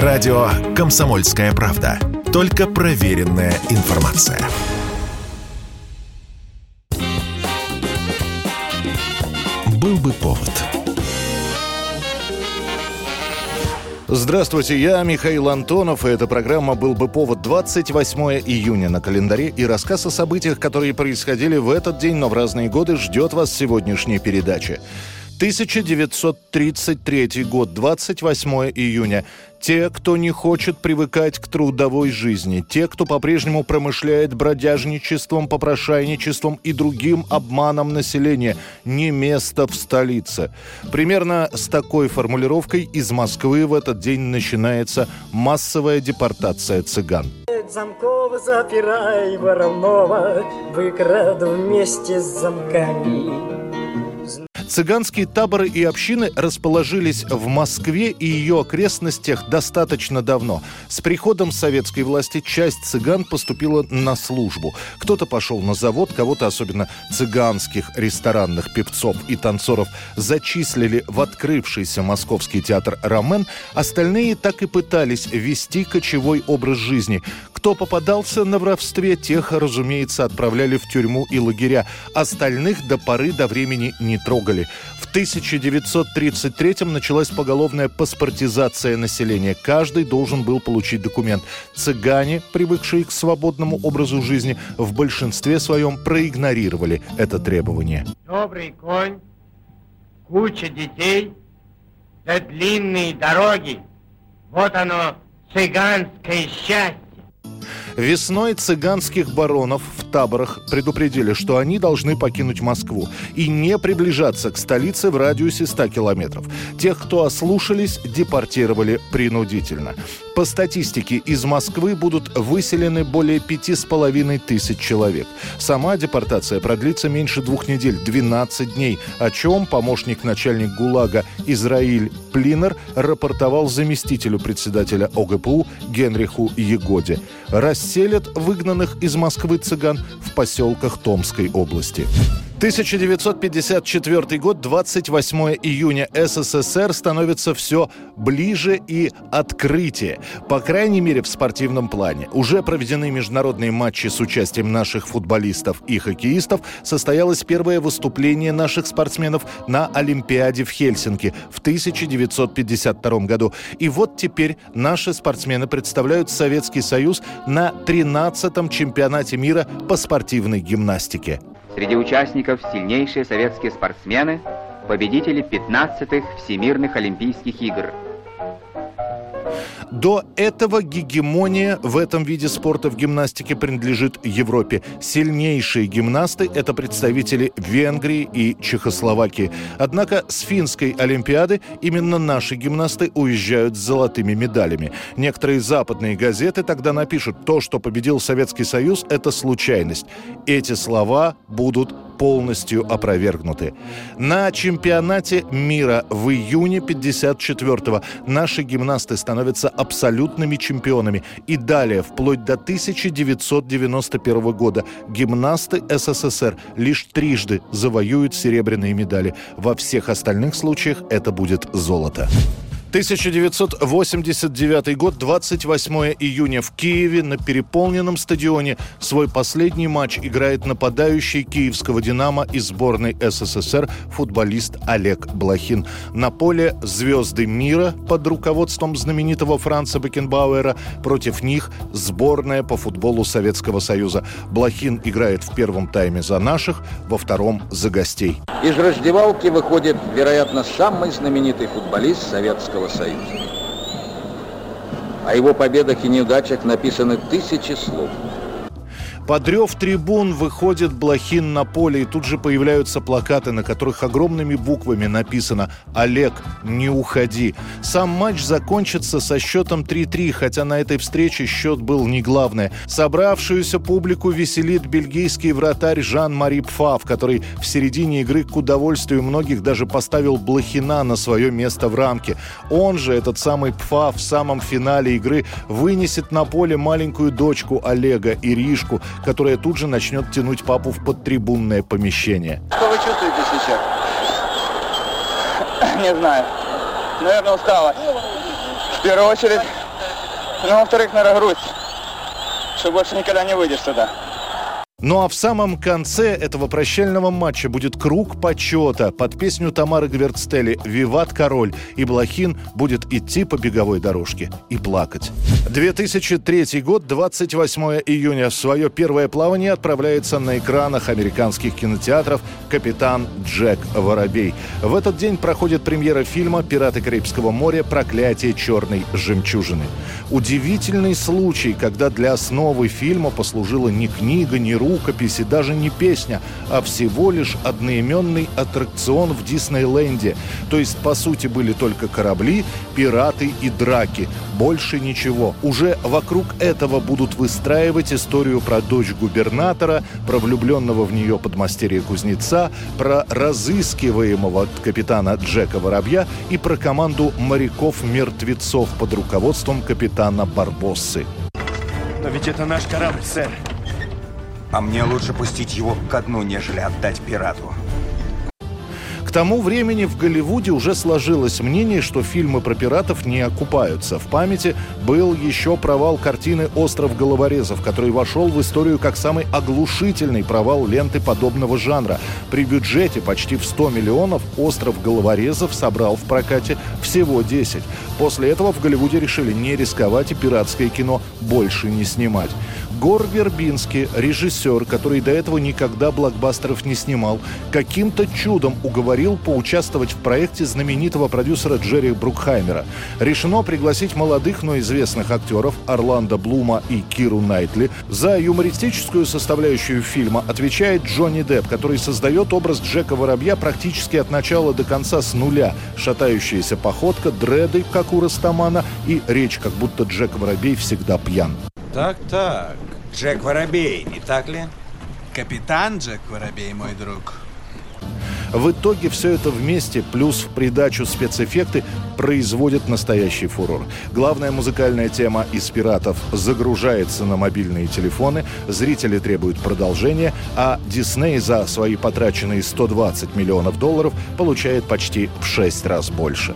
Радио «Комсомольская правда». Только проверенная информация. Был бы повод. Здравствуйте, я Михаил Антонов, и эта программа «Был бы повод» 28 июня на календаре, и рассказ о событиях, которые происходили в этот день, но в разные годы, ждет вас сегодняшней передачи. 1933 год, 28 июня. Те, кто не хочет привыкать к трудовой жизни, те, кто по-прежнему промышляет бродяжничеством, попрошайничеством и другим обманом населения, не место в столице. Примерно с такой формулировкой из Москвы в этот день начинается массовая депортация цыган. Замкова запирай, Воронова, выкраду вместе с замками. Цыганские таборы и общины расположились в Москве и ее окрестностях достаточно давно. С приходом советской власти часть цыган поступила на службу. Кто-то пошел на завод, кого-то, особенно цыганских ресторанных певцов и танцоров, зачислили в открывшийся московский театр «Ромен», остальные так и пытались вести кочевой образ жизни. Кто попадался на воровстве, тех, разумеется, отправляли в тюрьму и лагеря. Остальных до поры до времени не трогали. В 1933-м началась поголовная паспортизация населения. Каждый должен был получить документ. Цыгане, привыкшие к свободному образу жизни, в большинстве своем проигнорировали это требование. Добрый конь, куча детей, да длинные дороги. Вот оно, цыганское счастье. Весной цыганских баронов в таборах предупредили, что они должны покинуть Москву и не приближаться к столице в радиусе 100 километров. Тех, кто ослушались, депортировали принудительно. По статистике, из Москвы будут выселены более пяти с половиной тысяч человек. Сама депортация продлится меньше двух недель, 12 дней, о чем помощник начальник ГУЛАГа Израиль Плинер рапортовал заместителю председателя ОГПУ Генриху Егоде. Расселят выгнанных из Москвы цыган в поселках Томской области. 1954 год, 28 июня. СССР становится все ближе и открытие. По крайней мере, в спортивном плане. Уже проведены международные матчи с участием наших футболистов и хоккеистов. Состоялось первое выступление наших спортсменов на Олимпиаде в Хельсинки в 1952 году. И вот теперь наши спортсмены представляют Советский Союз на 13-м чемпионате мира по спортивной гимнастике. Среди участников сильнейшие советские спортсмены, победители 15-х Всемирных Олимпийских игр – до этого гегемония в этом виде спорта в гимнастике принадлежит Европе. Сильнейшие гимнасты – это представители Венгрии и Чехословакии. Однако с финской Олимпиады именно наши гимнасты уезжают с золотыми медалями. Некоторые западные газеты тогда напишут, то, что победил Советский Союз – это случайность. Эти слова будут полностью опровергнуты. На чемпионате мира в июне 54-го наши гимнасты становятся абсолютными чемпионами. И далее, вплоть до 1991 года, гимнасты СССР лишь трижды завоюют серебряные медали. Во всех остальных случаях это будет золото. 1989 год, 28 июня в Киеве на переполненном стадионе свой последний матч играет нападающий киевского «Динамо» и сборной СССР футболист Олег Блохин. На поле звезды мира под руководством знаменитого Франца Бекенбауэра. Против них сборная по футболу Советского Союза. Блохин играет в первом тайме за наших, во втором за гостей. Из раздевалки выходит, вероятно, самый знаменитый футболист Советского Советского Союза. О его победах и неудачах написаны тысячи слов. Под рев трибун выходит Блохин на поле, и тут же появляются плакаты, на которых огромными буквами написано «Олег, не уходи». Сам матч закончится со счетом 3-3, хотя на этой встрече счет был не главное. Собравшуюся публику веселит бельгийский вратарь Жан-Мари Пфав, который в середине игры к удовольствию многих даже поставил Блохина на свое место в рамке. Он же, этот самый Пфав, в самом финале игры вынесет на поле маленькую дочку Олега, Иришку, которая тут же начнет тянуть папу в подтрибунное помещение. Что вы чувствуете сейчас? Не знаю. Наверное, усталость. В первую очередь, Ну, во-вторых, наверное, грусть, что больше никогда не выйдешь туда. Ну а в самом конце этого прощального матча будет круг почета под песню Тамары Гверцтели «Виват король», и Блохин будет идти по беговой дорожке и плакать. 2003 год, 28 июня. В свое первое плавание отправляется на экранах американских кинотеатров капитан Джек Воробей. В этот день проходит премьера фильма «Пираты Карибского моря. Проклятие черной жемчужины». Удивительный случай, когда для основы фильма послужила не книга, не ру рукопись и даже не песня, а всего лишь одноименный аттракцион в Диснейленде. То есть, по сути, были только корабли, пираты и драки. Больше ничего. Уже вокруг этого будут выстраивать историю про дочь губернатора, про влюбленного в нее подмастерья кузнеца, про разыскиваемого капитана Джека Воробья и про команду моряков-мертвецов под руководством капитана Барбоссы. Но ведь это наш корабль, сэр. А мне лучше пустить его ко дну, нежели отдать пирату. К тому времени в Голливуде уже сложилось мнение, что фильмы про пиратов не окупаются. В памяти был еще провал картины «Остров головорезов», который вошел в историю как самый оглушительный провал ленты подобного жанра. При бюджете почти в 100 миллионов «Остров головорезов» собрал в прокате всего 10. После этого в Голливуде решили не рисковать и пиратское кино больше не снимать. Гор Вербинский, режиссер, который до этого никогда блокбастеров не снимал, каким-то чудом уговорил поучаствовать в проекте знаменитого продюсера Джерри Брукхаймера. Решено пригласить молодых, но известных актеров Орландо Блума и Киру Найтли. За юмористическую составляющую фильма отвечает Джонни Депп, который создает образ Джека Воробья практически от начала до конца с нуля. Шатающаяся походка, дреды, как у Растамана, и речь, как будто Джек Воробей всегда пьян. Так-так, Джек Воробей, не так ли? Капитан Джек Воробей, мой друг. В итоге все это вместе, плюс в придачу спецэффекты, производит настоящий фурор. Главная музыкальная тема из «Пиратов» загружается на мобильные телефоны, зрители требуют продолжения, а Дисней за свои потраченные 120 миллионов долларов получает почти в 6 раз больше.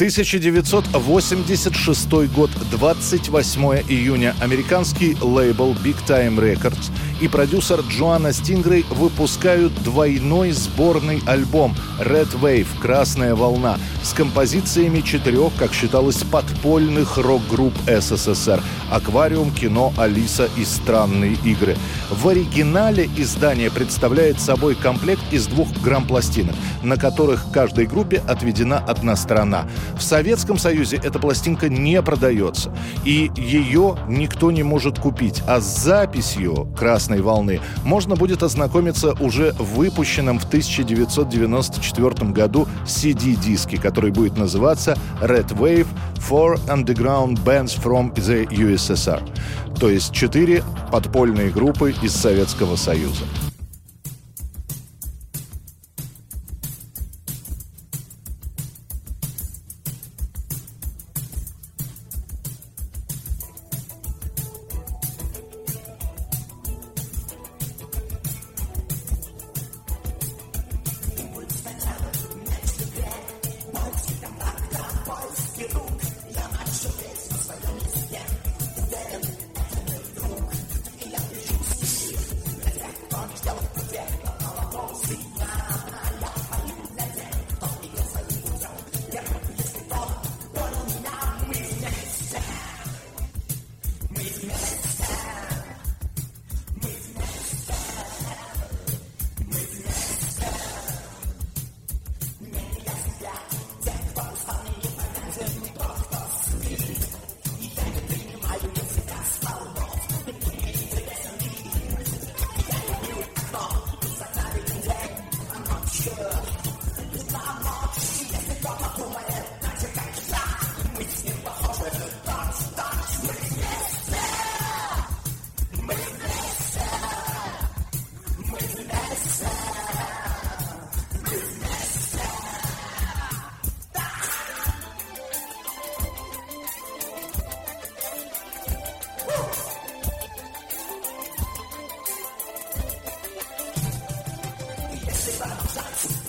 1986 год, 28 июня. Американский лейбл Big Time Records и продюсер Джоанна Стингрей выпускают двойной сборный альбом Red Wave – «Красная волна» с композициями четырех, как считалось, подпольных рок-групп СССР – «Аквариум», «Кино», «Алиса» и «Странные игры». В оригинале издание представляет собой комплект из двух грамм-пластинок, на которых каждой группе отведена одна сторона. В Советском Союзе эта пластинка не продается, и ее никто не может купить, а с записью «Красной волны» можно будет ознакомиться уже в выпущенном в 1994 году CD-диске, который будет называться Red Wave for Underground Bands from the USSR, то есть четыре подпольные группы из Советского Союза.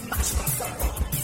más, más.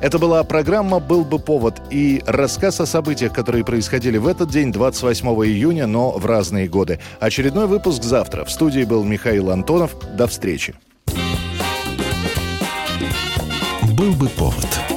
Это была программа «Был бы повод» и рассказ о событиях, которые происходили в этот день, 28 июня, но в разные годы. Очередной выпуск завтра. В студии был Михаил Антонов. До встречи. «Был бы повод»